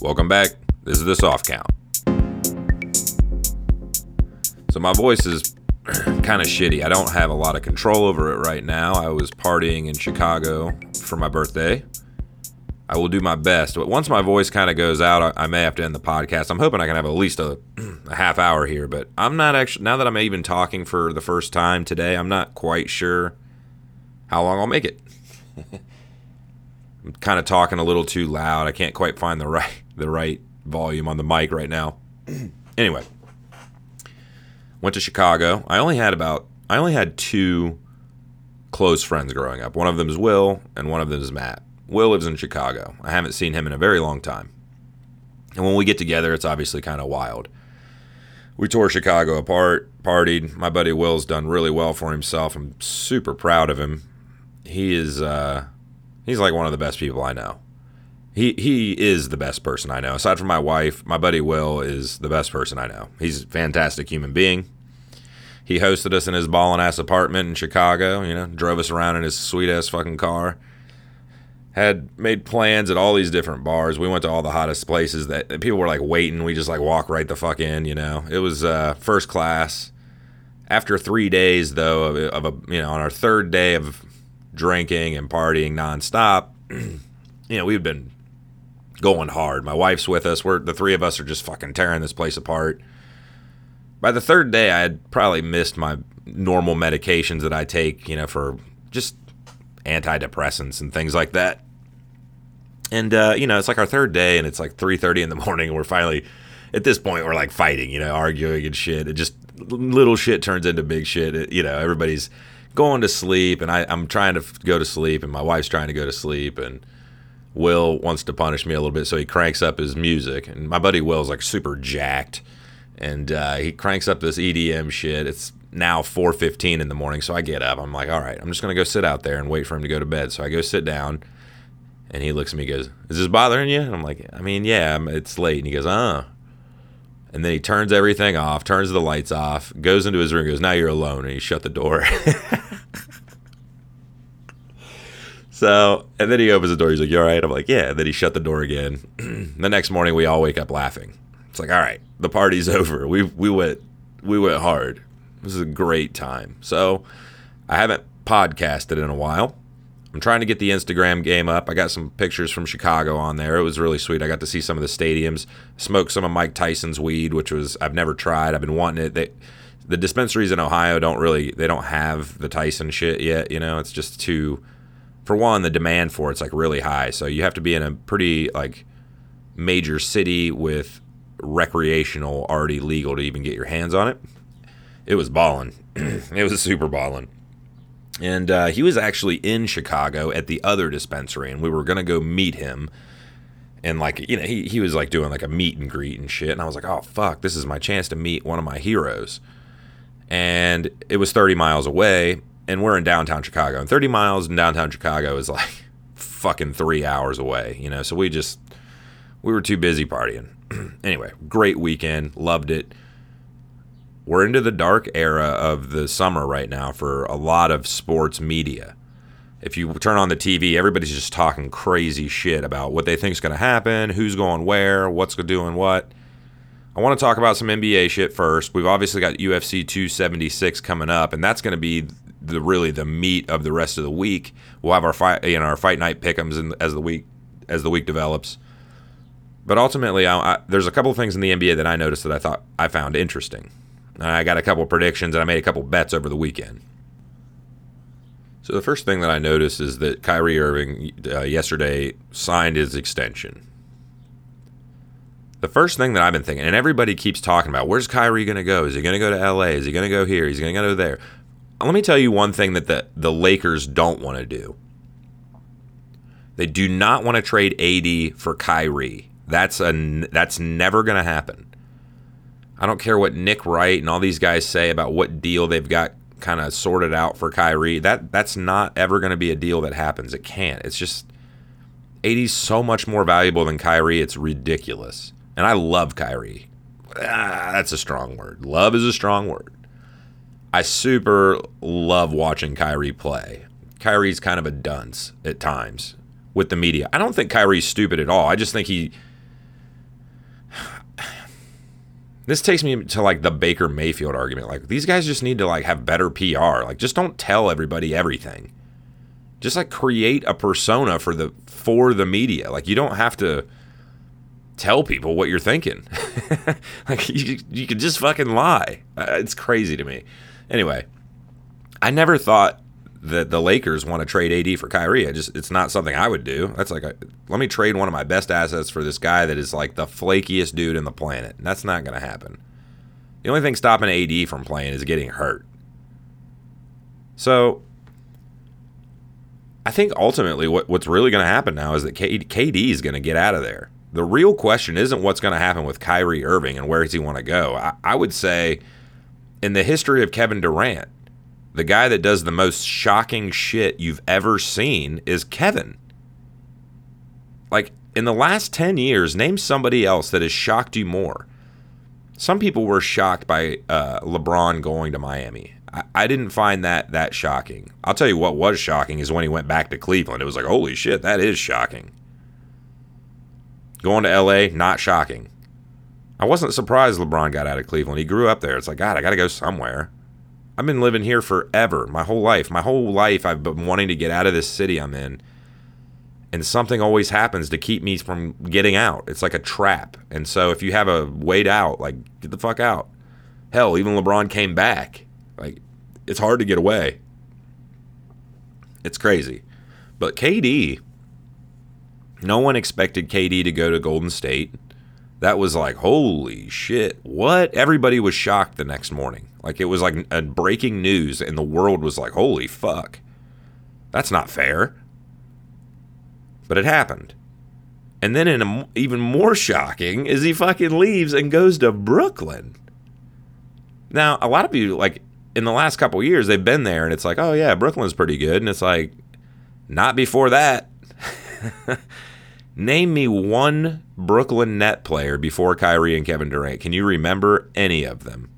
Welcome back. This is the soft count. So my voice is kind of shitty. I don't have a lot of control over it right now. I was partying in Chicago for my birthday. I will do my best, but once my voice kind of goes out, I, I, may have to end the podcast. I'm hoping I can have at least a, a half hour here, but I'm not actually now that I'm even talking for the first time today. I'm not quite sure how long I'll make it. I'm kind of talking a little too loud. I can't quite find the right the right volume on the mic right now. anyway, went to Chicago. I only had about I only had two close friends growing up. One of them is Will, and one of them is Matt. Will lives in Chicago. I haven't seen him in a very long time. And when we get together, it's obviously kind of wild. We tore Chicago apart, partied. My buddy Will's done really well for himself. I'm super proud of him. He is uh, he's like one of the best people I know. He he is the best person I know. Aside from my wife, my buddy Will is the best person I know. He's a fantastic human being. He hosted us in his ballin' ass apartment in Chicago, you know, drove us around in his sweet ass fucking car. Had made plans at all these different bars. We went to all the hottest places that people were like waiting. We just like walk right the fuck in, you know. It was uh, first class. After three days, though, of, of a you know, on our third day of drinking and partying nonstop, you know, we've been going hard. My wife's with us. We're the three of us are just fucking tearing this place apart. By the third day, I had probably missed my normal medications that I take, you know, for just antidepressants and things like that. And uh, you know, it's like our third day, and it's like three thirty in the morning, and we're finally at this point we're like fighting, you know, arguing and shit. It just little shit turns into big shit. It, you know, everybody's going to sleep, and I, I'm trying to go to sleep, and my wife's trying to go to sleep, and Will wants to punish me a little bit, so he cranks up his music. And my buddy Will's like super jacked, and uh, he cranks up this EDM shit. It's now 4:15 in the morning, so I get up. I'm like, all right, I'm just gonna go sit out there and wait for him to go to bed. So I go sit down, and he looks at me, and goes, "Is this bothering you?" And I'm like, "I mean, yeah, it's late." And he goes, "Uh." And then he turns everything off, turns the lights off, goes into his room, goes, "Now you're alone," and he shut the door. So, and then he opens the door. He's like, "You all right?" I'm like, "Yeah." And then he shut the door again. the next morning, we all wake up laughing. It's like, "All right, the party's over. We we went we went hard. This is a great time." So, I haven't podcasted in a while. I'm trying to get the Instagram game up. I got some pictures from Chicago on there. It was really sweet. I got to see some of the stadiums, smoke some of Mike Tyson's weed, which was I've never tried. I've been wanting it. They, the dispensaries in Ohio don't really they don't have the Tyson shit yet. You know, it's just too for one, the demand for it's like really high. So you have to be in a pretty like major city with recreational already legal to even get your hands on it. It was balling. it was super balling. And uh, he was actually in Chicago at the other dispensary, and we were gonna go meet him. And like you know, he he was like doing like a meet and greet and shit. And I was like, oh fuck, this is my chance to meet one of my heroes. And it was 30 miles away, and we're in downtown Chicago, and 30 miles in downtown Chicago is like fucking three hours away, you know. So we just we were too busy partying. anyway, great weekend, loved it. We're into the dark era of the summer right now for a lot of sports media. If you turn on the TV, everybody's just talking crazy shit about what they think is going to happen, who's going where, what's doing what. I want to talk about some NBA shit first. We've obviously got UFC 276 coming up, and that's going to be the really the meat of the rest of the week. We'll have our fight, you know, our fight night pickums as the week as the week develops. But ultimately, I, I, there's a couple of things in the NBA that I noticed that I thought I found interesting. I got a couple predictions and I made a couple bets over the weekend. So the first thing that I noticed is that Kyrie Irving uh, yesterday signed his extension. The first thing that I've been thinking, and everybody keeps talking about, where's Kyrie going to go? Is he going to go to LA? Is he going to go here? Is he going to go there? Let me tell you one thing that the, the Lakers don't want to do. They do not want to trade AD for Kyrie. That's a that's never going to happen. I don't care what Nick Wright and all these guys say about what deal they've got kind of sorted out for Kyrie. That that's not ever going to be a deal that happens. It can't. It's just AD's so much more valuable than Kyrie. It's ridiculous. And I love Kyrie. Ah, that's a strong word. Love is a strong word. I super love watching Kyrie play. Kyrie's kind of a dunce at times with the media. I don't think Kyrie's stupid at all. I just think he this takes me to like the Baker Mayfield argument. Like these guys just need to like have better PR. Like just don't tell everybody everything. Just like create a persona for the for the media. Like you don't have to tell people what you're thinking. like you you could just fucking lie. Uh, it's crazy to me. Anyway, I never thought that the Lakers want to trade AD for Kyrie. I just it's not something I would do. That's like a, let me trade one of my best assets for this guy that is like the flakiest dude in the planet. That's not going to happen. The only thing stopping AD from playing is getting hurt. So I think ultimately what, what's really going to happen now is that KD is going to get out of there. The real question isn't what's going to happen with Kyrie Irving and where does he want to go. I, I would say in the history of Kevin Durant, the guy that does the most shocking shit you've ever seen is Kevin. Like, in the last 10 years, name somebody else that has shocked you more. Some people were shocked by uh, LeBron going to Miami. I, I didn't find that that shocking. I'll tell you what was shocking is when he went back to Cleveland. It was like, holy shit, that is shocking. Going to LA, not shocking. I wasn't surprised LeBron got out of Cleveland. He grew up there. It's like, God, I got to go somewhere. I've been living here forever, my whole life. My whole life, I've been wanting to get out of this city I'm in. And something always happens to keep me from getting out. It's like a trap. And so if you have a wait out, like, get the fuck out. Hell, even LeBron came back. Like, it's hard to get away. It's crazy. But KD, no one expected KD to go to Golden State that was like, holy shit, what? Everybody was shocked the next morning. Like it was like a breaking news, and the world was like, holy fuck. That's not fair. But it happened. And then, in a, even more shocking, is he fucking leaves and goes to Brooklyn. Now, a lot of people, like, in the last couple years, they've been there, and it's like, oh, yeah, Brooklyn's pretty good. And it's like, not before that. Name me one Brooklyn net player before Kyrie and Kevin Durant. Can you remember any of them?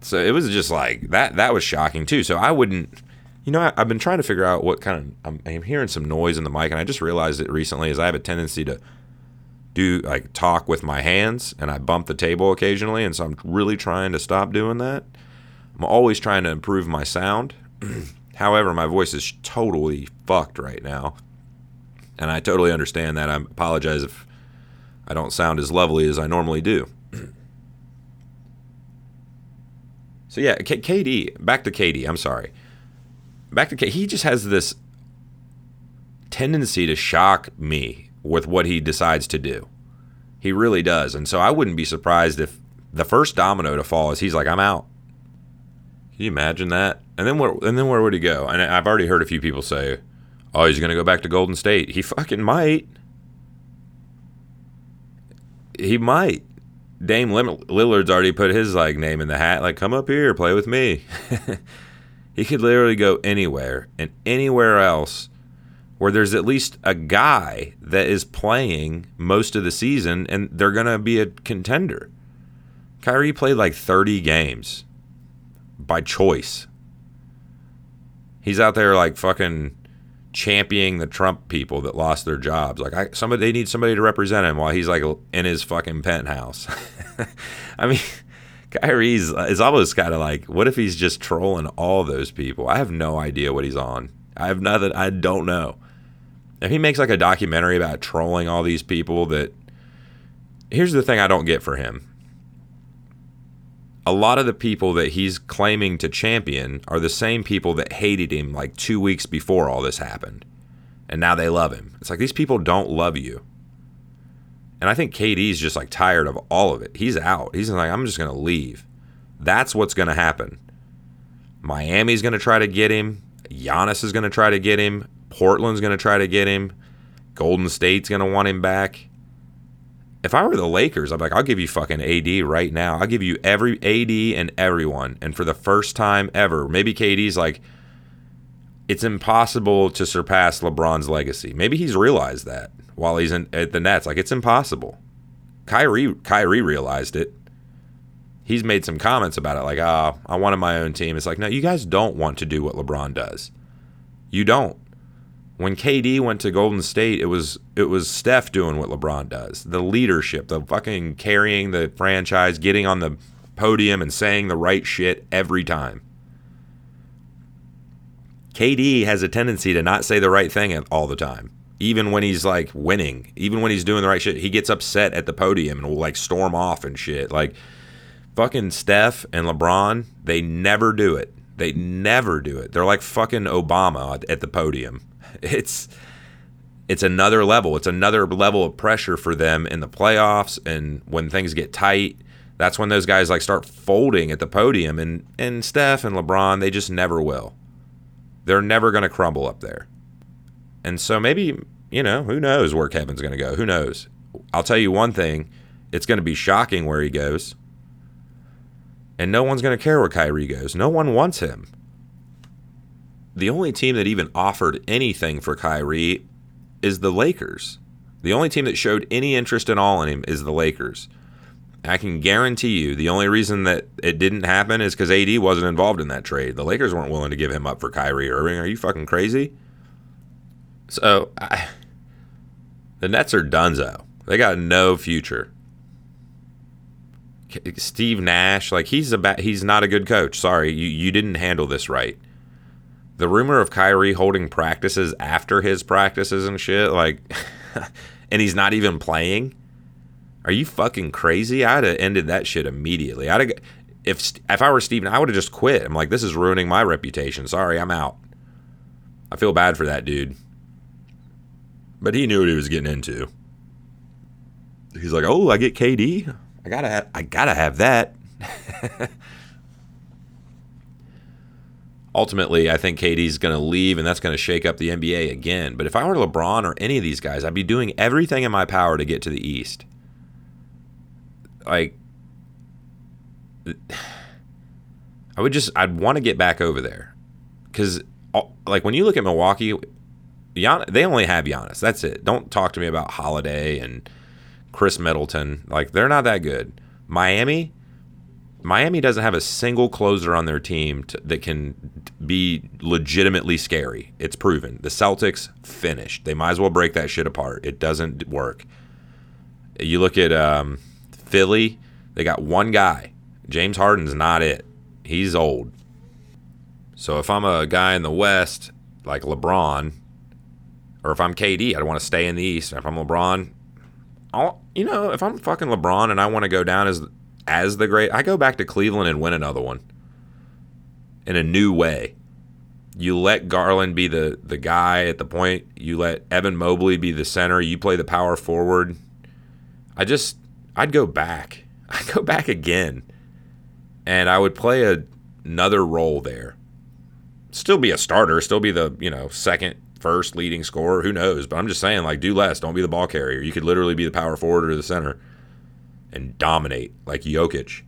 So it was just like that. That was shocking too. So I wouldn't. You know, I, have been trying to figure out what kind of. I'm, I'm hearing some noise in the mic, and I just realized it recently. Is I have a tendency to do like talk with my hands, and I bump the table occasionally, and so I'm really trying to stop doing that. I'm always trying to improve my sound. However, my voice is totally fucked right now and I totally understand that. I apologize if I don't sound as lovely as I normally do. so yeah, K- KD. Back to KD. I'm sorry. Back to KD. He just has this tendency to shock me with what he decides to do. He really does, and so I wouldn't be surprised if the first domino to fall is he's like, "I'm out." Can you imagine that? And then where? And then where would he go? And I've already heard a few people say, Oh, he's going to go back to Golden State. He fucking might. He might. Dame Lillard's already put his like name in the hat. Like, come up here, play with me. he could literally go anywhere and anywhere else where there's at least a guy that is playing most of the season and they're going to be a contender. Kyrie played like 30 games by choice. He's out there like fucking championing the Trump people that lost their jobs. Like I, somebody, they need somebody to represent him while he's like in his fucking penthouse. I mean, Kyrie's is almost kind of like, what if he's just trolling all those people? I have no idea what he's on. I have nothing. I don't know. If he makes like a documentary about trolling all these people, that here's the thing I don't get for him a lot of the people that he's claiming to champion are the same people that hated him like two weeks before all this happened. And now they love him. It's like these people don't love you. And I think KD's just like tired of all of it. He's out. He's like, I'm just going to leave. That's what's going to happen. Miami's going to try to get him. Giannis is going to try to get him. Portland's going to try to get him. Golden State's going to want him back if I were the Lakers, I'm like, I'll give you fucking AD right now. I'll give you every AD and everyone. And for the first time ever, maybe KD's like, it's impossible to surpass LeBron's legacy. Maybe he's realized that while he's in, at the Nets. Like, it's impossible. Kyrie, Kyrie realized it. He's made some comments about it, like, ah, oh, I wanted my own team. It's like, no, you guys don't want to do what LeBron does. You don't. When KD went to Golden State, it was it was Steph doing what LeBron does. The leadership, the fucking carrying the franchise, getting on the podium and saying the right shit every time. KD has a tendency to not say the right thing all the time. Even when he's like winning, even when he's doing the right shit, he gets upset at the podium and will like storm off and shit. Like fucking Steph and LeBron, they never do it. They never do it. They're like fucking Obama at the podium. It's it's another level. It's another level of pressure for them in the playoffs and when things get tight. That's when those guys like start folding at the podium and and Steph and LeBron, they just never will. They're never going to crumble up there. And so maybe, you know, who knows where Kevin's going to go? Who knows? I'll tell you one thing it's going to be shocking where he goes. And no one's going to care where Kyrie goes. No one wants him. The only team that even offered anything for Kyrie is the Lakers. The only team that showed any interest at all in him is the Lakers. I can guarantee you the only reason that it didn't happen is because AD wasn't involved in that trade. The Lakers weren't willing to give him up for Kyrie Irving. Are you fucking crazy? So, I, the Nets are donezo. They got no future. Steve Nash, like he's a ba- he's not a good coach. Sorry, you you didn't handle this right. The rumor of Kyrie holding practices after his practices and shit, like, and he's not even playing. Are you fucking crazy? I'd have ended that shit immediately. I'd have, if if I were Steven, I would have just quit. I'm like, this is ruining my reputation. Sorry, I'm out. I feel bad for that dude. But he knew what he was getting into. He's like, "Oh, I get KD. I gotta, have, I gotta have that." Ultimately, I think KD's going to leave, and that's going to shake up the NBA again. But if I were LeBron or any of these guys, I'd be doing everything in my power to get to the East like I would just I'd want to get back over there because uh, like when you look at Milwaukee, Gian, they only have Giannis. That's it. Don't talk to me about Holiday and Khris Middleton. Like they're not that good. Miami, Miami doesn't have a single closer on their team to, that can be legitimately scary. It's proven. The Celtics finished. They might as well break that shit apart. It doesn't work. You look at um, Philly, they got one guy. James Harden's not it. He's old. So if I'm a guy in the West like LeBron, or if I'm KD, I'd want to stay in the East. If I'm LeBron, I'll, you know, if I'm fucking LeBron and I want to go down as as the great, I go back to Cleveland and win another one in a new way. You let Garland be the the guy at the point. You let Evan Mobley be the center. You play the power forward. I just I'd go back. I'd go back again. And I would play a, another role there. Still be a starter, still be the, you know, second, first leading scorer. Who knows? But I'm just saying, like, do less. Don't be the ball carrier. You could literally be the power forward or the center and dominate like Jokic.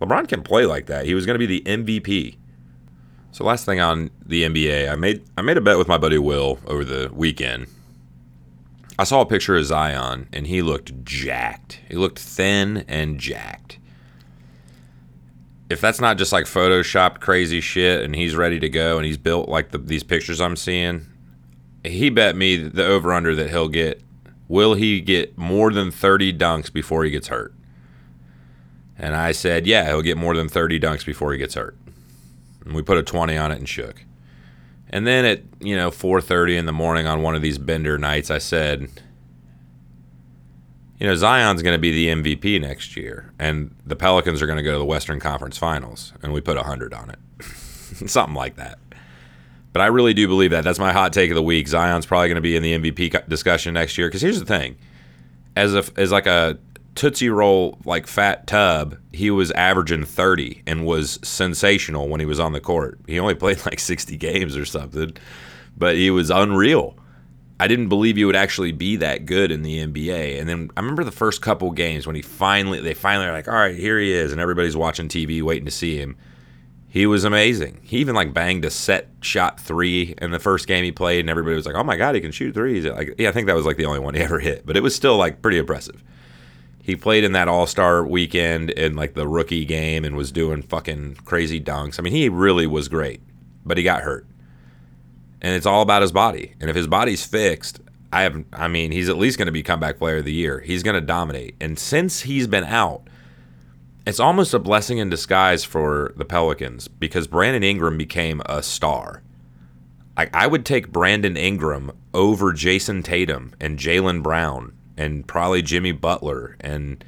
LeBron can play like that. He was going to be the MVP. So last thing on the NBA, I made I made a bet with my buddy Will over the weekend I saw a picture of Zion and he looked jacked. He looked thin and jacked. If that's not just like photoshopped crazy shit and he's ready to go and he's built like the, these pictures I'm seeing, he bet me the over under that he'll get. Will he get more than 30 dunks before he gets hurt? And I said, yeah, he'll get more than 30 dunks before he gets hurt. And we put a 20 on it and shook. And then at you know 4:30 in the morning on one of these bender nights, I said, you know, Zion's going to be the MVP next year, and the Pelicans are going to go to the Western Conference Finals, and we put hundred on it, something like that. But I really do believe that. That's my hot take of the week. Zion's probably going to be in the MVP discussion next year. Because here's the thing, as a as like a Tootsie Roll like fat tub, he was averaging 30 and was sensational when he was on the court. He only played like 60 games or something, but he was unreal. I didn't believe he would actually be that good in the NBA. And then I remember the first couple games when he finally they finally are like, "All right, here he is," and everybody's watching TV waiting to see him. He was amazing. He even like banged a set shot three in the first game he played, and everybody was like, "Oh my god, he can shoot threes. Like, yeah, I think that was like the only one he ever hit, but it was still like pretty impressive he played in that All Star weekend in like the rookie game and was doing fucking crazy dunks. I mean, he really was great, but he got hurt. and it's all about his body. And if his body's fixed, I have I mean, he's at least going to be comeback player of the year. He's going to dominate. And since he's been out, it's almost a blessing in disguise for the Pelicans because Brandon Ingram became a star. I, I would take Brandon Ingram over Jayson Tatum and Jaylen Brown and probably Jimmy Butler and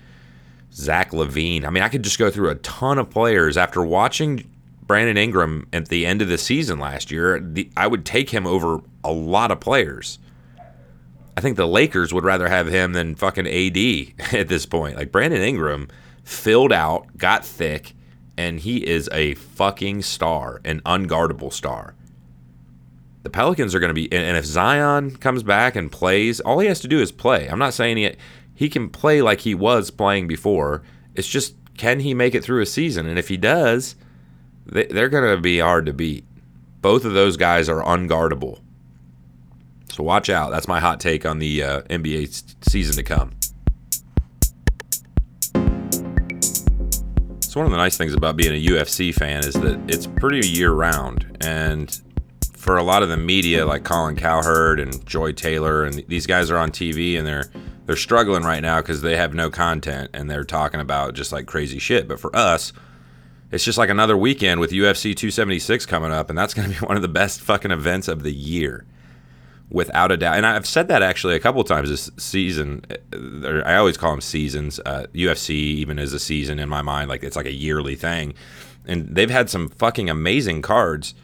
Zach LaVine. I mean, I could just go through a ton of players after watching Brandon Ingram at the end of the season last year. The, I would take him over a lot of players. I think the Lakers would rather have him than fucking AD at this point. Like Brandon Ingram filled out, got thick, and he is a fucking star, an unguardable star. The Pelicans are going to be, and if Zion comes back and plays, all he has to do is play. I'm not saying he he can play like he was playing before. It's just can he make it through a season? And if he does, they're going to be hard to beat. Both of those guys are unguardable. So watch out. That's my hot take on the uh, NBA season to come. So one of the nice things about being a UFC fan is that it's pretty year round, and for a lot of the media, like Colin Cowherd and Joy Taylor, and these guys are on TV and they're they're struggling right now because they have no content and they're talking about just like crazy shit. But for us, it's just like another weekend with UFC 276 coming up, and that's going to be one of the best fucking events of the year, without a doubt. And I've said that actually a couple times this season. I always call them seasons. Uh, UFC even is a season in my mind, like it's like a yearly thing. And they've had some fucking amazing cards.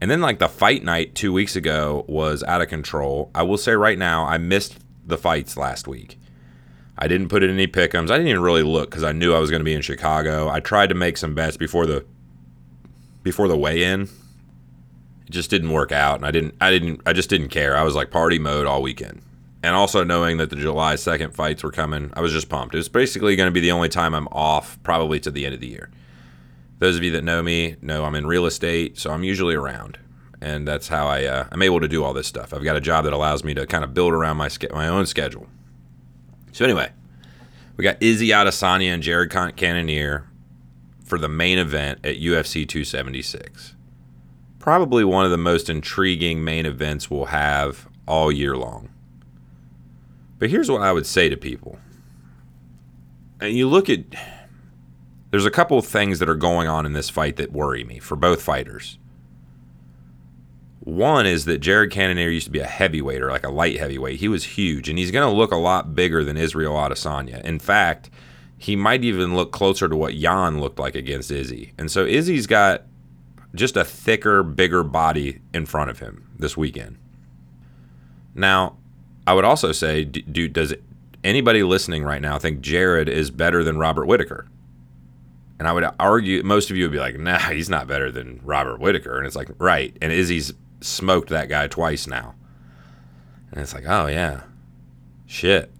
And then like the fight night two weeks ago was out of control. I will say right now, I missed the fights last week. I didn't put in any pickums. I didn't even really look because I knew I was going to be in Chicago. I tried to make some bets before the before the weigh-in. It just didn't work out, and I didn't. I didn't. I just didn't care. I was like party mode all weekend, and also knowing that the July second fights were coming, I was just pumped. It was basically going to be the only time I'm off, probably to the end of the year. Those of you that know me know I'm in real estate, so I'm usually around and that's how I uh, I'm able to do all this stuff. I've got a job that allows me to kind of build around my my own schedule. So anyway, we got Izzy Adesanya and Jared Cannonier for the main event at UFC 276. Probably one of the most intriguing main events we'll have all year long. But here's what I would say to people. And you look at there's a couple of things that are going on in this fight that worry me for both fighters. One is that Jared Cannonier used to be a heavyweight or like a light heavyweight. He was huge, and he's going to look a lot bigger than Israel Adesanya. In fact, he might even look closer to what Jan looked like against Izzy. And so Izzy's got just a thicker, bigger body in front of him this weekend. Now, I would also say, do, does anybody listening right now think Jared is better than Robert Whitaker? And I would argue, most of you would be like, nah, he's not better than Robert Whitaker. And it's like, right. And Izzy's smoked that guy twice now. And it's like, oh, yeah. Shit.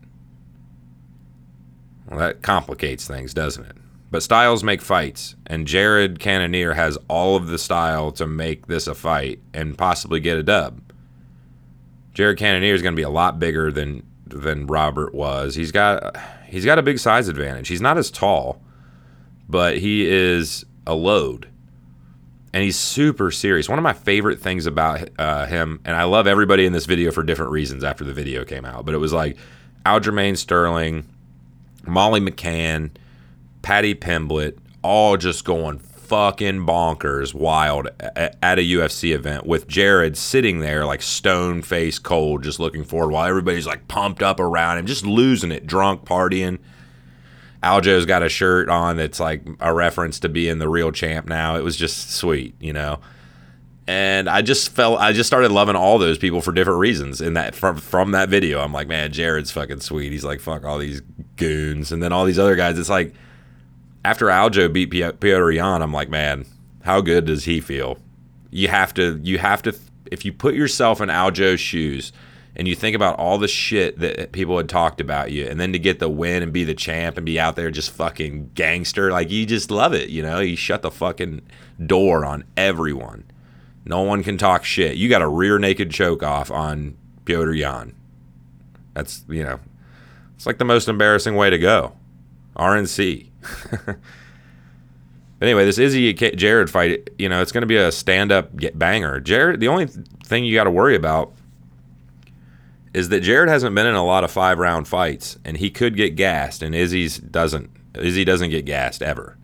Well, that complicates things, doesn't it? But styles make fights, and Jared Cannonier has all of the style to make this a fight and possibly get a dub. Jared Cannonier is going to be a lot bigger than than Robert was. He's got he's got a big size advantage. He's not as tall, but he is a load and he's super serious. One of my favorite things about uh, him, and I love everybody in this video for different reasons after the video came out, but it was like Aljamain Sterling, Molly McCann, Paddy Pimblett, all just going fucking bonkers wild at a UFC event with Jared sitting there like stone face cold, just looking forward while everybody's like pumped up around him, just losing it, drunk, partying. Aljo's got a shirt on that's like a reference to being the real champ now. It was just sweet, you know. And I just felt I just started loving all those people for different reasons. In that from from that video, I'm like, man, Jared's fucking sweet. He's like, fuck all these goons, and then all these other guys. It's like after Aljo beat Petr Yan, I'm like, man, how good does he feel? You have to you have to if you put yourself in Aljo's shoes and you think about all the shit that people had talked about you, and then to get the win and be the champ and be out there just fucking gangster, like you just love it, you know? You shut the fucking door on everyone. No one can talk shit. You got a rear naked choke off on Petr Yan. That's, you know, it's like the most embarrassing way to go. RNC. Anyway, this Izzy Jared fight, you know, it's going to be a stand-up banger. Jared, the only thing you got to worry about is that Jared hasn't been in a lot of five-round fights, and he could get gassed, and Izzy's doesn't. Izzy doesn't get gassed ever.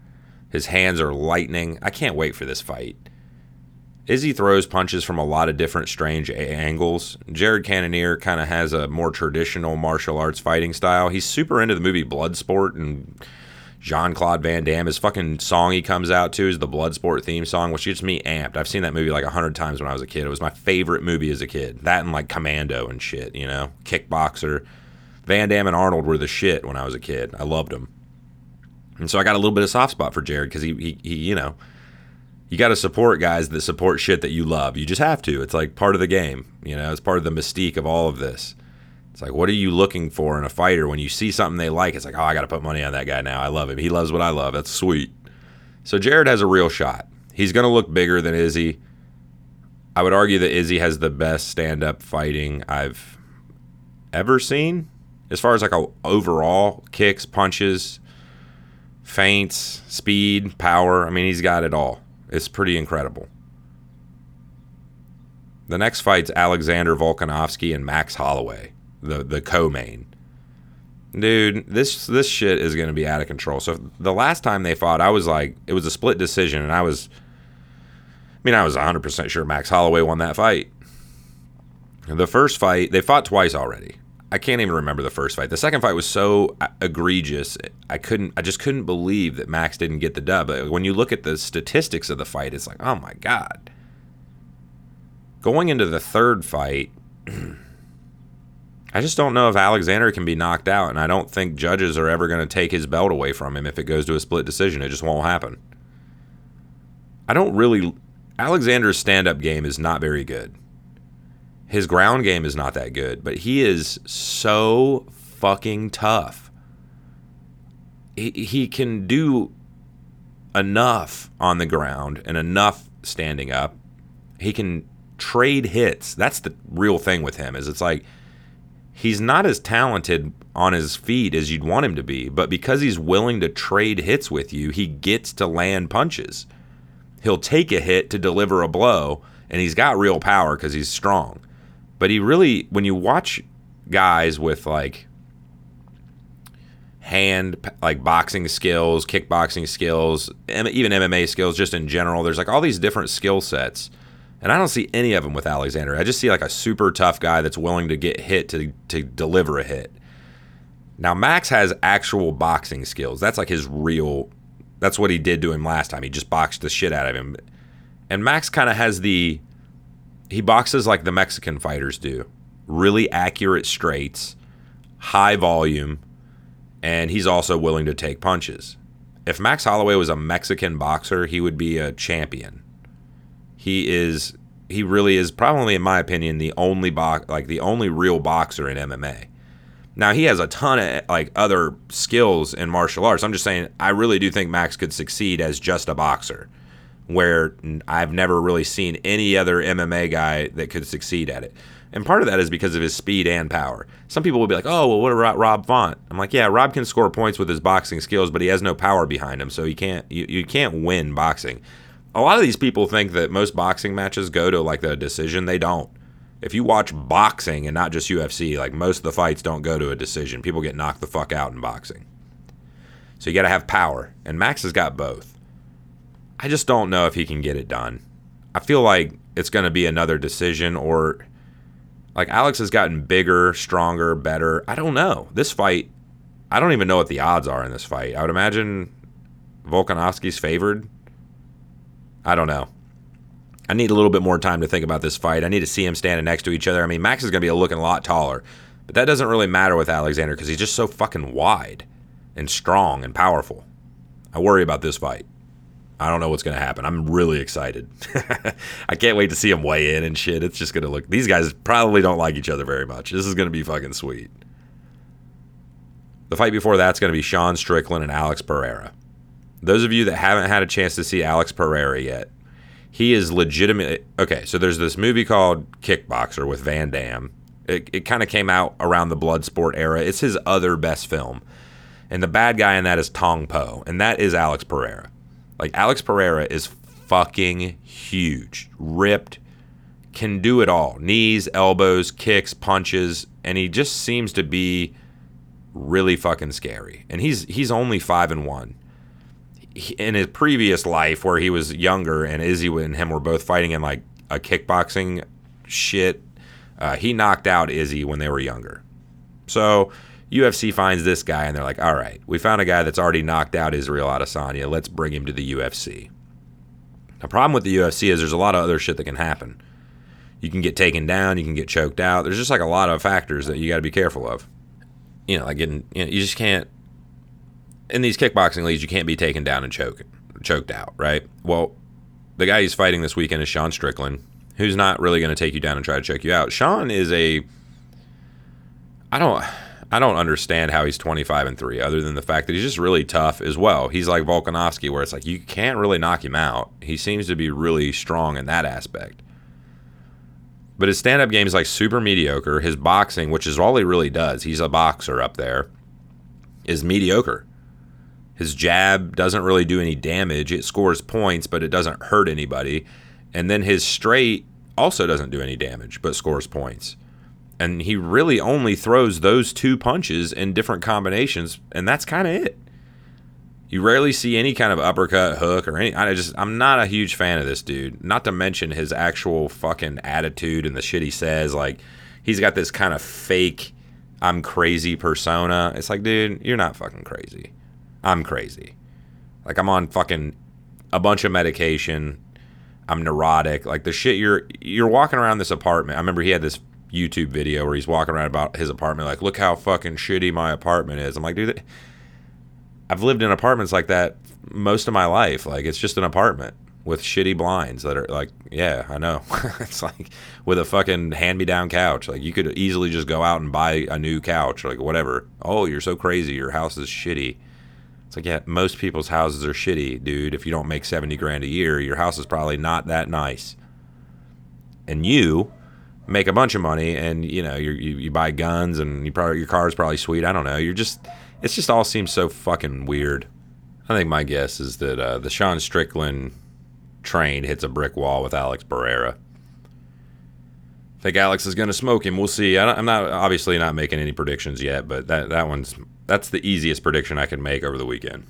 His hands are lightning. I can't wait for this fight. Izzy throws punches from a lot of different strange angles. Jared Cannonier kind of has a more traditional martial arts fighting style. He's super into the movie Bloodsport and Jean Claude Van Damme. His fucking song he comes out to is the Bloodsport theme song, which gets me amped. I've seen that movie like a hundred times when I was a kid. It was my favorite movie as a kid. That and like Commando and shit, you know, Kickboxer. Van Damme and Arnold were the shit when I was a kid. I loved them. And so I got a little bit of soft spot for Jared because he, he, he, you know, you got to support guys that support shit that you love. You just have to. It's like part of the game. You know, it's part of the mystique of all of this. It's like, what are you looking for in a fighter when you see something they like? It's like, oh, I got to put money on that guy now. I love him. He loves what I love. That's sweet. So Jared has a real shot. He's going to look bigger than Izzy. I would argue that Izzy has the best stand up fighting I've ever seen. As far as like a overall kicks, punches, feints, speed, power. I mean, he's got it all. It's pretty incredible. The next fight's Alexander Volkanovski and Max Holloway the the co-main. Dude, this this shit is going to be out of control. So the last time they fought, I was like, it was a split decision, and I was, I mean, I was 100 percent sure Max Holloway won that fight. The first fight, they fought twice already. I can't even remember the first fight. The second fight was so uh, egregious, I couldn't, I just couldn't believe that Max didn't get the dub. But When you look at the statistics of the fight, it's like, oh my god. Going into the third fight. I just don't know if Alexander can be knocked out, and I don't think judges are ever going to take his belt away from him if it goes to a split decision. It just won't happen. I don't really. Alexander's stand up game is not very good. His ground game is not that good, but he is so fucking tough. He, he can do enough on the ground and enough standing up. He can trade hits. That's the real thing with him. Is it's like he's not as talented on his feet as you'd want him to be, but because he's willing to trade hits with you, he gets to land punches. He'll take a hit to deliver a blow, and he's got real power because he's strong. But he really, when you watch guys with like hand, like boxing skills, kickboxing skills, even MMA skills, just in general, there's like all these different skill sets and I don't see any of them with Alexander. I just see like a super tough guy that's willing to get hit to, to deliver a hit. Now, Max has actual boxing skills. That's like his real, that's what he did to him last time. He just boxed the shit out of him. And Max kind of has the, he boxes like the Mexican fighters do really accurate straights, high volume, and he's also willing to take punches. If Max Holloway was a Mexican boxer, he would be a champion he is he really is probably in my opinion the only box like the only real boxer in MMA. Now he has a ton of like other skills in martial arts. I'm just saying I really do think Max could succeed as just a boxer where I've never really seen any other MMA guy that could succeed at it. And part of that is because of his speed and power. Some people will be like, "Oh, well, what about Rob Font?" I'm like, "Yeah, Rob can score points with his boxing skills, but he has no power behind him, so he can't you, you can't win boxing." A lot of these people think that most boxing matches go to like the decision. They don't. If you watch boxing and not just UFC, like most of the fights don't go to a decision. People get knocked the fuck out in boxing. So you got to have power, and Max has got both. I just don't know if he can get it done. I feel like it's going to be another decision or like Alex has gotten bigger, stronger, better. I don't know. This fight, I don't even know what the odds are in this fight. I would imagine Volkanovski's favored I don't know. I need a little bit more time to think about this fight. I need to see him standing next to each other. I mean, Max is going to be looking a lot taller, but that doesn't really matter with Alexander because he's just so fucking wide and strong and powerful. I worry about this fight. I don't know what's going to happen. I'm really excited. I can't wait to see him weigh in and shit. It's just going to look. These guys probably don't like each other very much. This is going to be fucking sweet. The fight before that's going to be Sean Strickland and Alex Pereira. Those of you that haven't had a chance to see Alex Pereira yet, he is legitimate. Okay, so there's this movie called Kickboxer with Van Damme. It, it kind of came out around the Bloodsport era. It's his other best film. And the bad guy in that is Tong Po, and that is Alex Pereira. Like Alex Pereira is fucking huge, ripped, can do it all knees, elbows, kicks, punches, and he just seems to be really fucking scary. And he's he's only five and one. In his previous life, where he was younger, and Izzy and him were both fighting in like a kickboxing shit, uh, he knocked out Izzy when they were younger. So UFC finds this guy, and they're like, "All right, we found a guy that's already knocked out Israel Adesanya. Let's bring him to the UFC." The problem with the UFC is there's a lot of other shit that can happen. You can get taken down, you can get choked out. There's just like a lot of factors that you got to be careful of you know, like getting, you, know, you just can't, in these kickboxing leagues, you can't be taken down and choked, choked out, right? Well, the guy he's fighting this weekend is Sean Strickland, who's not really going to take you down and try to choke you out. Sean is a, I don't, I don't understand how he's 25 and 3 other than the fact that he's just really tough as well. He's like Volkanovski where it's like you can't really knock him out. He seems to be really strong in that aspect. But his stand up game is like super mediocre. His boxing, which is all he really does, he's a boxer up there, is mediocre. His jab doesn't really do any damage. It scores points, but it doesn't hurt anybody. And then his straight also doesn't do any damage, but scores points. And he really only throws those two punches in different combinations, and that's kind of it. You rarely see any kind of uppercut, hook, or any. I just, I'm not a huge fan of this dude. Not to mention his actual fucking attitude and the shit he says. Like, he's got this kind of fake, I'm crazy persona. It's like, dude, you're not fucking crazy. I'm crazy. Like, I'm on fucking a bunch of medication. I'm neurotic. Like the shit you're you're walking around this apartment. I remember he had this YouTube video where he's walking around about his apartment, like, look how fucking shitty my apartment is. I'm like, dude, I've lived in apartments like that most of my life. Like it's just an apartment with shitty blinds that are like, yeah, I know. it's like with a fucking hand-me-down couch. Like you could easily just go out and buy a new couch, like whatever. Oh, you're so crazy. Your house is shitty. It's like, yeah, most people's houses are shitty, dude. If you don't make 70 grand a year, your house is probably not that nice. And you make a bunch of money and, you know, you you buy guns and you probably, your car is probably sweet. I don't know. You're just, it's just all seems so fucking weird. I think my guess is that uh, the Sean Strickland train hits a brick wall with Alex Pereira. I think Alex is going to smoke him. We'll see. I am not obviously not making any predictions yet, but that that one's that's the easiest prediction I can make over the weekend.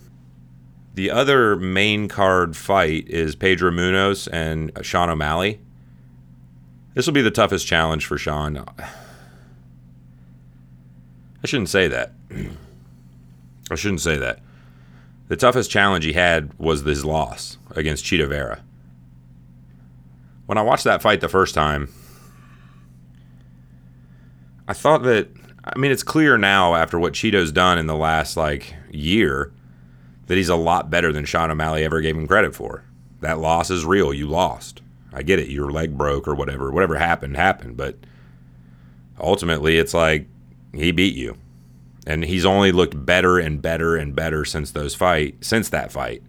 The other main card fight is Pedro Munhoz and Sean O'Malley. This will be the toughest challenge for Sean. I shouldn't say that. I shouldn't say that. The toughest challenge he had was his loss against Chito Vera. When I watched that fight the first time, I thought that I mean it's clear now after what Chito's done in the last like year that he's a lot better than Sean O'Malley ever gave him credit for. That loss is real. You lost. I get it. Your leg broke or whatever. Whatever happened happened, but ultimately it's like he beat you and he's only looked better and better and better since those fight since that fight.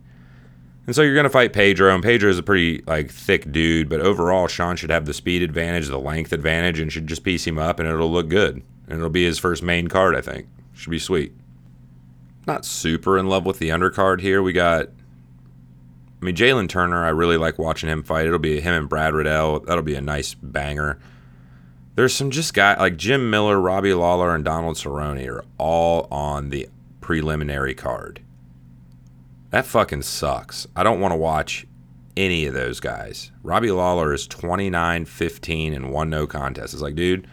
And so you're gonna fight Pedro, and Pedro is a pretty like thick dude, but overall Sean should have the speed advantage, the length advantage, and should just piece him up, and it'll look good. And it'll be his first main card, I think. Should be sweet. Not super in love with the undercard here. We got, I mean, Jalen Turner. I really like watching him fight. It'll be him and Brad Riddell. That'll be a nice banger. There's some just guys like Jim Miller, Robbie Lawler, and Donald Cerrone are all on the preliminary card. That fucking sucks. I don't want to watch any of those guys. Robbie Lawler is 29 15 and one no contest. It's like, dude,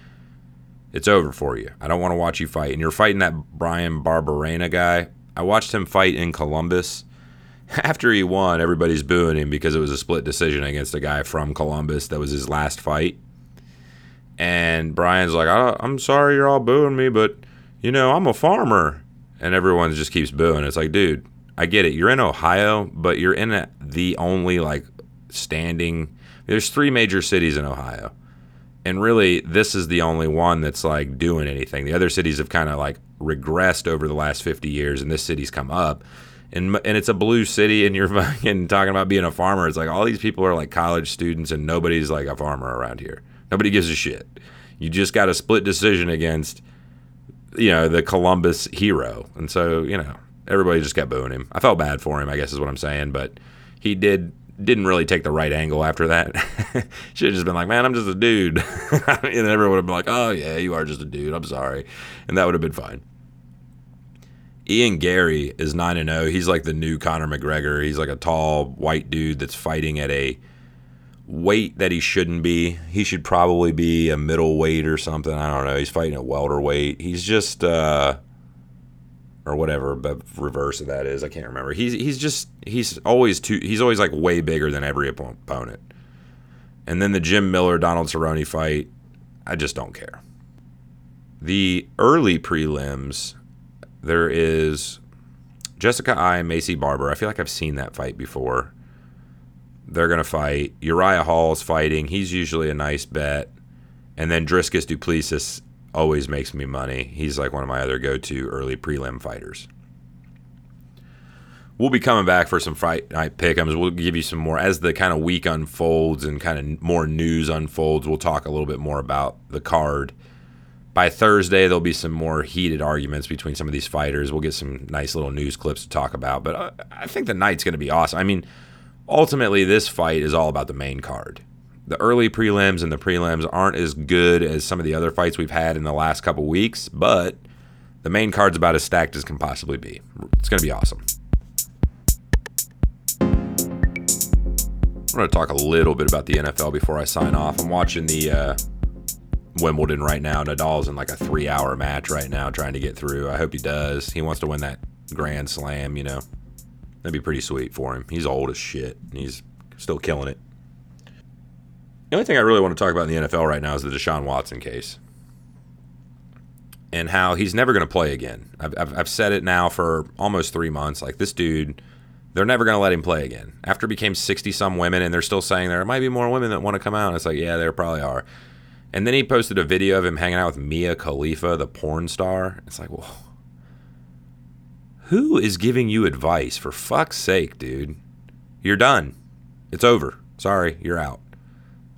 it's over for you. I don't want to watch you fight. And you're fighting that Bryan Barberena guy. I watched him fight in Columbus. After he won, everybody's booing him because it was a split decision against a guy from Columbus that was his last fight. And Brian's like, I'm sorry you're all booing me, but you know, I'm a farmer. And everyone just keeps booing. It's like, dude, I get it. You're in Ohio, but you're in the only like standing. There's three major cities in Ohio. And really, this is the only one that's like doing anything. The other cities have kind of like regressed over the last 50 years, and this city's come up. And, and it's a blue city, and you're fucking talking about being a farmer. It's like all these people are like college students, and nobody's like a farmer around here. Nobody gives a shit. You just got a split decision against, you know, the Columbus hero. And so, you know, everybody just kept booing him. I felt bad for him, I guess is what I'm saying. But he did didn't really take the right angle after that. Should have just been like, man, I'm just a dude. and everyone would have been like, oh, yeah, you are just a dude. I'm sorry. And that would have been fine. Ian Garry is 9 and 0. He's like the new Conor McGregor. He's like a tall white dude that's fighting at a weight that he shouldn't be. He should probably be a middleweight or something. I don't know. He's fighting at welterweight. He's just uh or whatever but reverse of that is. I can't remember. He's he's just he's always too he's always like way bigger than every opponent. And then the Jim Miller Donald Cerrone fight, I just don't care. The early prelims, there is Jessica Eye and Maycee Barber. I feel like I've seen that fight before. They're gonna fight. Uriah Hall's fighting. He's usually a nice bet. And then Dricus Du Plessis always makes me money. He's like one of my other go-to early prelim fighters. We'll be coming back for some fight night pick'ems. We'll give you some more as the kind of week unfolds and kind of more news unfolds. We'll talk a little bit more about the card. By Thursday, there'll be some more heated arguments between some of these fighters. We'll get some nice little news clips to talk about. But uh, I think the night's going to be awesome. I mean, ultimately, this fight is all about the main card the early prelims and the prelims aren't as good as some of the other fights we've had in the last couple weeks, but the main card's about as stacked as can possibly be. It's going to be awesome. I'm going to talk a little bit about the NFL before I sign off. I'm watching the uh, Wimbledon right now. Nadal's in like a three hour match right now trying to get through. I hope he does. He wants to win that Grand Slam, you know. That'd be pretty sweet for him. He's old as shit and he's still killing it. The only thing I really want to talk about in the NFL right now is the Deshaun Watson case and how he's never going to play again. I've, I've, I've, said it now for almost three months. Like, this dude, they're never going to let him play again. After became 60 some women, and they're still saying there might be more women that want to come out. It's like, yeah, there probably are. And then he posted a video of him hanging out with Mia Khalifa, the porn star. It's like, well, who is giving you advice? For fuck's sake, dude. You're done. It's over. Sorry, you're out.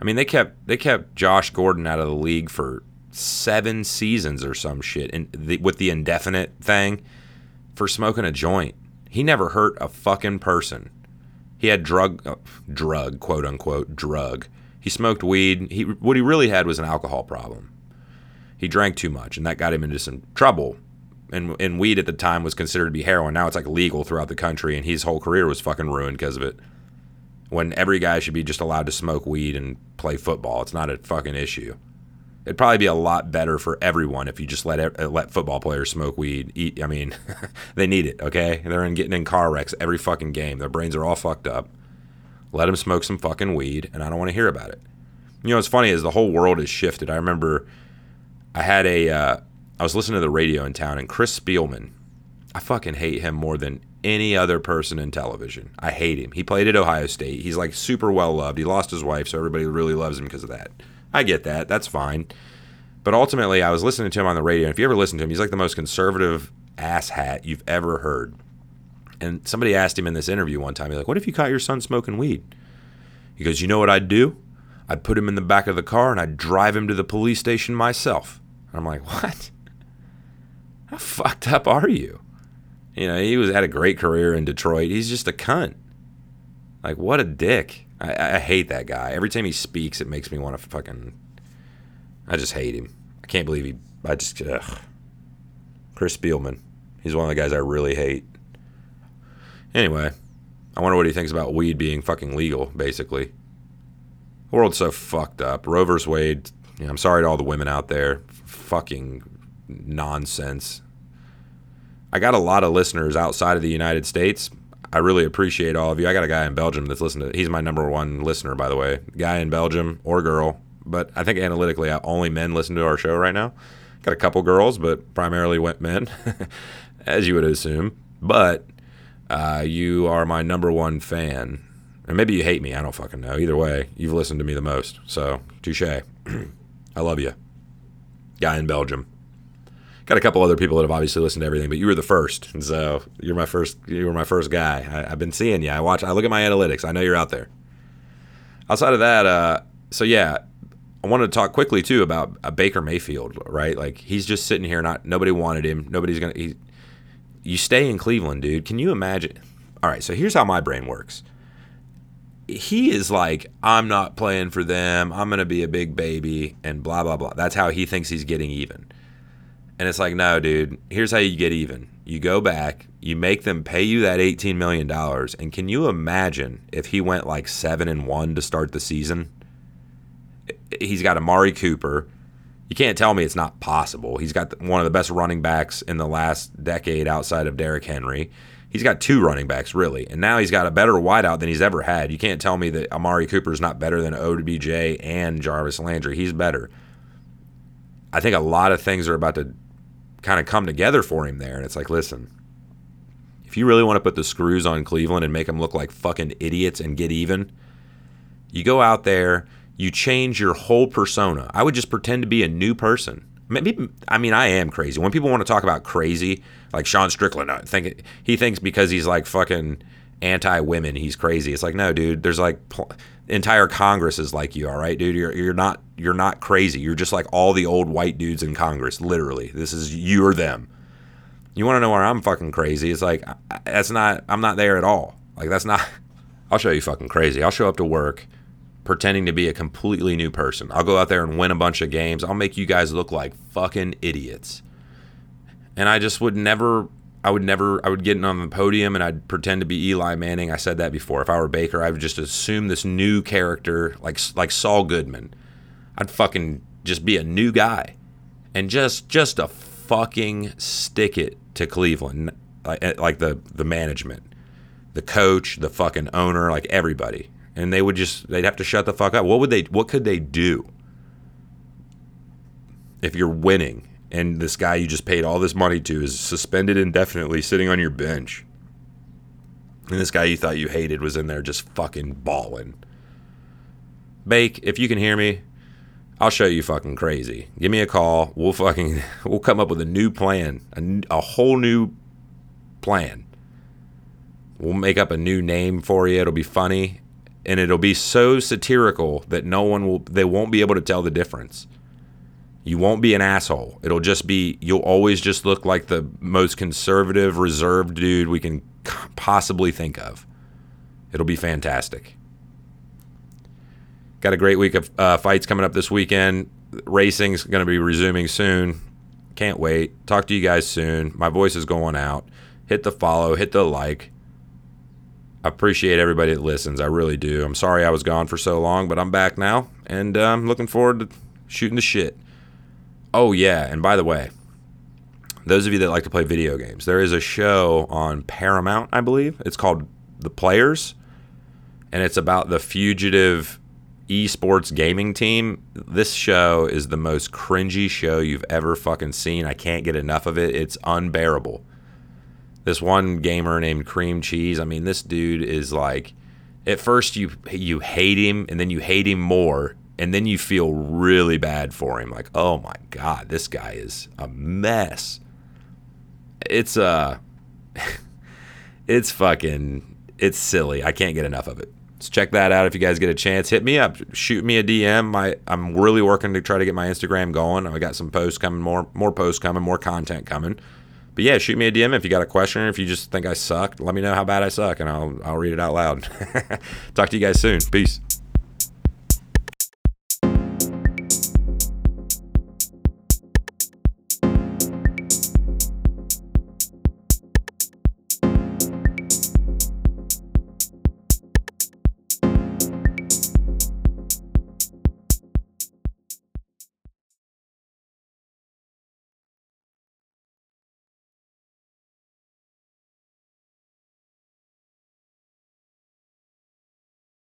I mean, they kept they kept Josh Gordon out of the league for seven seasons or some shit, and the, with the indefinite thing for smoking a joint. He never hurt a fucking person. He had drug, uh, drug, quote unquote, drug. He smoked weed. He what he really had was an alcohol problem. He drank too much, and that got him into some trouble. And and weed at the time was considered to be heroin. Now it's like legal throughout the country, and his whole career was fucking ruined because of it when every guy should be just allowed to smoke weed and play football. It's not a fucking issue. It'd probably be a lot better for everyone if you just let let football players smoke weed. Eat, I mean, they need it. Okay, they're in getting in car wrecks every fucking game. Their brains are all fucked up. Let them smoke some fucking weed, and I don't want to hear about it. You know what's funny is the whole world has shifted. I remember I had a uh, I was listening to the radio in town, and Chris Spielman. I fucking hate him more than any other person in television. I hate him. He played at Ohio State. He's like super well loved. He lost his wife, so everybody really loves him because of that. I get that. That's fine. But ultimately, I was listening to him on the radio. And if you ever listen to him, he's like the most conservative asshat you've ever heard. And somebody asked him in this interview one time, he's like, What if you caught your son smoking weed? He goes, You know what I'd do? I'd put him in the back of the car and I'd drive him to the police station myself. And I'm like, What? How fucked up are you? You know, he was had a great career in Detroit. He's just a cunt. Like, what a dick. I, I hate that guy. Every time he speaks, it makes me want to fucking. I just hate him. I can't believe he. I just. Ugh. Chris Spielman. He's one of the guys I really hate. Anyway, I wonder what he thinks about weed being fucking legal, basically. The world's so fucked up. Roe vs. Wade, you know, I'm sorry to all the women out there. Fucking nonsense. I got a lot of listeners outside of the United States. I really appreciate all of you. I got a guy in Belgium that's listening to. He's my number one listener, by the way. Guy in Belgium or girl, but I think analytically, only men listen to our show right now. Got a couple girls, but primarily went men, as you would assume. But uh, you are my number one fan, and maybe you hate me. I don't fucking know. Either way, you've listened to me the most. So touche. I love you, guy in Belgium got a couple other people that have obviously listened to everything, but you were the first, and so you're my first. You were my first guy. I, have been seeing you. I watch. I look at my analytics. I know you're out there. Outside of that, uh, so yeah, I wanted to talk quickly too about uh, Baker Mayfield. Right, like he's just sitting here. Not nobody wanted him. Nobody's gonna. He, you stay in Cleveland, dude. Can you imagine? All right, so here's how my brain works. he is like, I'm not playing for them. I'm to be a big baby and blah, blah, blah. That's how he thinks he's getting even. And it's like, no, dude, here's how you get even. You go back, you make them pay you that $18 million. And can you imagine if he went like 7 and 1 to start the season? He's got Amari Cooper. You can't tell me it's not possible. He's got one of the best running backs in the last decade outside of Derrick Henry. He's got two running backs, really. And now he's got a better wideout than he's ever had. You can't tell me that Amari Cooper is not better than OBJ and Jarvis Landry. He's better. I think a lot of things are about to kind of come together for him there. And it's like, listen, if you really want to put the screws on Cleveland and make them look like fucking idiots and get even, you go out there, you change your whole persona. I would just pretend to be a new person. Maybe I mean I am crazy. When people want to talk about crazy, like Sean Strickland, I think he thinks because he's like fucking anti-women, he's crazy. It's like no, dude. There's like pl- entire Congress is like you. All right, dude. You're you're not you're not crazy. You're just like all the old white dudes in Congress. Literally, this is you or them. You want to know where I'm fucking crazy? It's like that's not. I'm not there at all. Like that's not. I'll show you fucking crazy. I'll show up to work pretending to be a completely new person. I'll go out there and win a bunch of games. I'll make you guys look like fucking idiots. And I just would never I would never I would get on the podium and I'd pretend to be Eli Manning. I said that before. If I were Baker, I would just assume this new character like like Saul Goodman. I'd fucking just be a new guy and just just a fucking stick it to Cleveland like, eh, like the the management, the coach, the fucking owner, like everybody and they would just they'd have to shut the fuck up. What would they what could they do? If you're winning and this guy you just paid all this money to is suspended indefinitely sitting on your bench. And this guy you thought you hated was in there just fucking balling. Bake, if you can hear me, I'll show you fucking crazy. Give me a call. We'll fucking we'll come up with a new plan, a, a whole new plan. We'll make up a new name for you. It'll be funny and it'll be so satirical that no one will they won't be able to tell the difference. You won't be an asshole. It'll just be you'll always just look like the most conservative, reserved dude we can possibly think of. It'll be fantastic. Got a great week of uh, fights coming up this weekend. Racing's going to be resuming soon. Can't wait. Talk to you guys soon. My voice is going out. Hit the follow, hit the like. I appreciate everybody that listens. I really do. I'm sorry I was gone for so long, but I'm back now, and I'm looking forward to shooting the shit. Oh, yeah, and by the way, those of you that like to play video games, there is a show on Paramount, I believe. It's called The Players, and it's about the fugitive esports gaming team. This show is the most cringy show you've ever fucking seen. I can't get enough of it. It's unbearable this one gamer named Cream Cheese. I mean, this dude is like at first you you hate him and then you hate him more and then you feel really bad for him like, "Oh my god, this guy is a mess." It's uh it's fucking it's silly. I can't get enough of it. So check that out if you guys get a chance. Hit me up, shoot me a DM. My I'm really working to try to get my Instagram going. I got some posts coming, more more posts coming, more content coming. But yeah, shoot me a DM if you got a question or if you just think I suck. Let me know how bad I suck, and I'll I'll read it out loud. Talk to you guys soon. Peace.